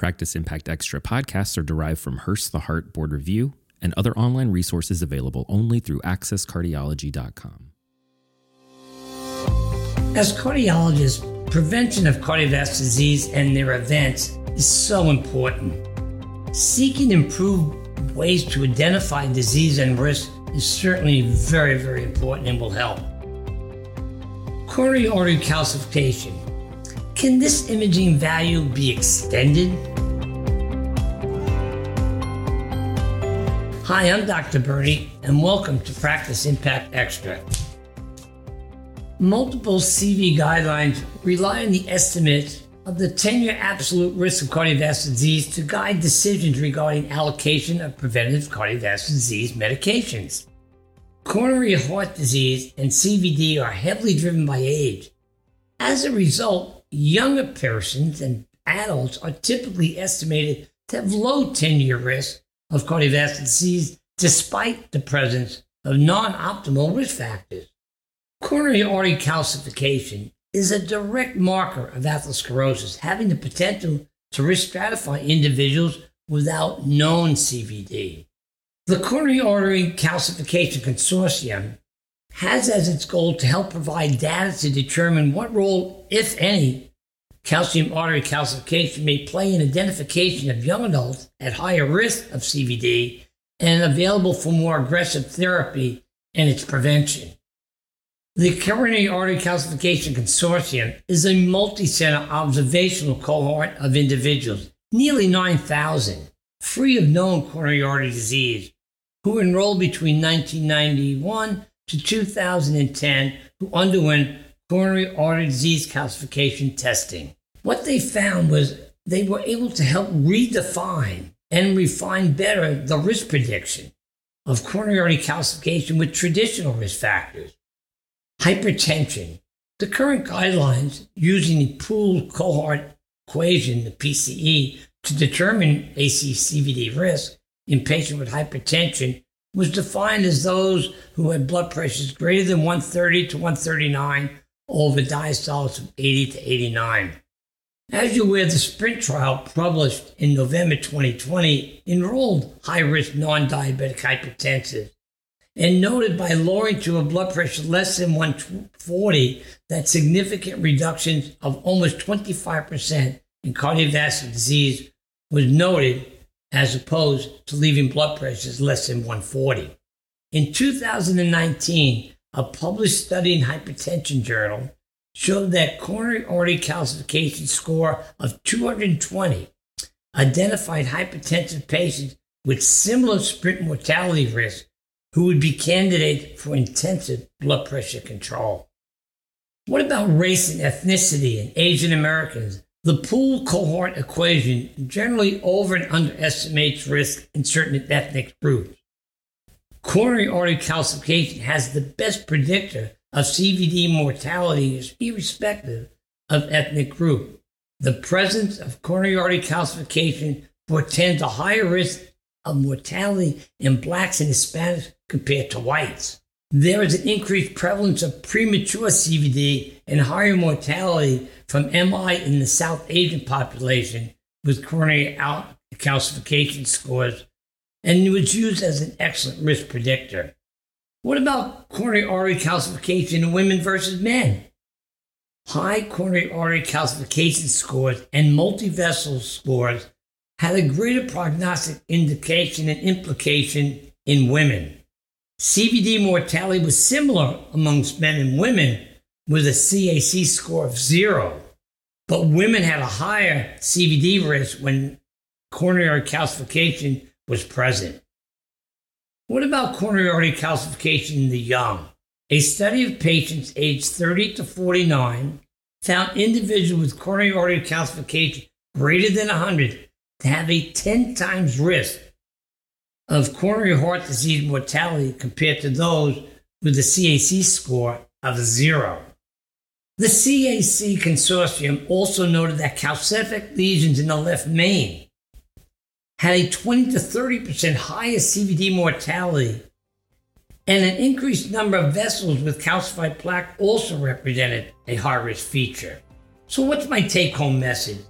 Practice Impact Extra podcasts are derived from Hurst's the Heart Board Review and other online resources available only through accesscardiology.com. As cardiologists, prevention of cardiovascular disease and their events is so important. Seeking improved ways to identify disease and risk is certainly very, very important and will help. Coronary artery calcification. Can this imaging value be extended? Hi, I'm Dr. Bernie, and welcome to Practice Impact Extra. Multiple CV guidelines rely on the estimate of the 10 year absolute risk of cardiovascular disease to guide decisions regarding allocation of preventative cardiovascular disease medications. Coronary heart disease and CVD are heavily driven by age. As a result, younger persons and adults are typically estimated to have low 10 year risk of cardiovascular disease despite the presence of non optimal risk factors. Coronary artery calcification is a direct marker of atherosclerosis, having the potential to risk stratify individuals without known CVD. The Coronary Artery Calcification Consortium has as its goal to help provide data to determine what role, if any, calcium artery calcification may play in identification of young adults at higher risk of CVD and available for more aggressive therapy and its prevention. The Coronary Artery Calcification Consortium is a multi center observational cohort of individuals, nearly 9,000, free of known coronary artery disease, who enrolled between 1991 to 2010 who underwent coronary artery disease calcification testing. What they found was they were able to help redefine and refine better the risk prediction of coronary artery calcification with traditional risk factors Hypertension. The current guidelines using the pooled cohort equation, the PCE, to determine ASCVD risk in patients with hypertension was defined as those who had blood pressures greater than 130 to 139 over diastoles of 80 to 89. As you're aware, the SPRINT trial published in November 2020 enrolled high risk non diabetic hypertensives and noted by lowering to a blood pressure less than 140 that significant reductions of almost 25% in cardiovascular disease was noted as opposed to leaving blood pressures less than 140. In 2019, a published study in Hypertension Journal showed that coronary artery calcification score of 220 identified hypertensive patients with similar sprint mortality risk who would be candidate for intensive blood pressure control. What about race and ethnicity and Asian Americans? The pool cohort equation generally over and underestimates risk in certain ethnic groups. Coronary artery calcification has the best predictor of CVD mortality irrespective of ethnic group. The presence of coronary artery calcification portends a higher risk of mortality in blacks and Hispanics compared to whites. There is an increased prevalence of premature CVD and higher mortality from MI in the South Asian population with coronary calcification scores, and it was used as an excellent risk predictor. What about coronary artery calcification in women versus men? High coronary artery calcification scores and multivessel scores had a greater prognostic indication and implication in women. CVD mortality was similar amongst men and women with a CAC score of zero, but women had a higher CVD risk when coronary artery calcification was present. What about coronary artery calcification in the young? A study of patients aged 30 to 49 found individuals with coronary artery calcification greater than 100 to have a 10 times risk of coronary heart disease mortality compared to those with a CAC score of zero. The CAC consortium also noted that calcific lesions in the left main had a 20 to 30% higher CVD mortality, and an increased number of vessels with calcified plaque also represented a high risk feature. So, what's my take home message?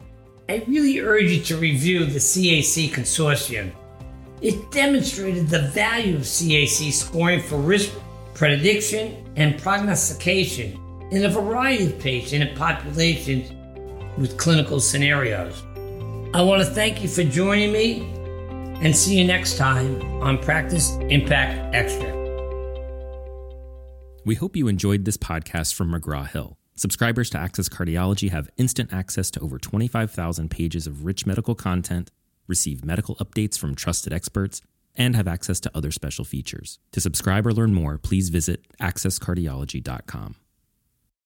I really urge you to review the CAC Consortium. It demonstrated the value of CAC scoring for risk prediction and prognostication in a variety of patient and populations with clinical scenarios. I want to thank you for joining me and see you next time on Practice Impact Extra. We hope you enjoyed this podcast from McGraw Hill. Subscribers to Access Cardiology have instant access to over 25,000 pages of rich medical content, receive medical updates from trusted experts, and have access to other special features. To subscribe or learn more, please visit accesscardiology.com.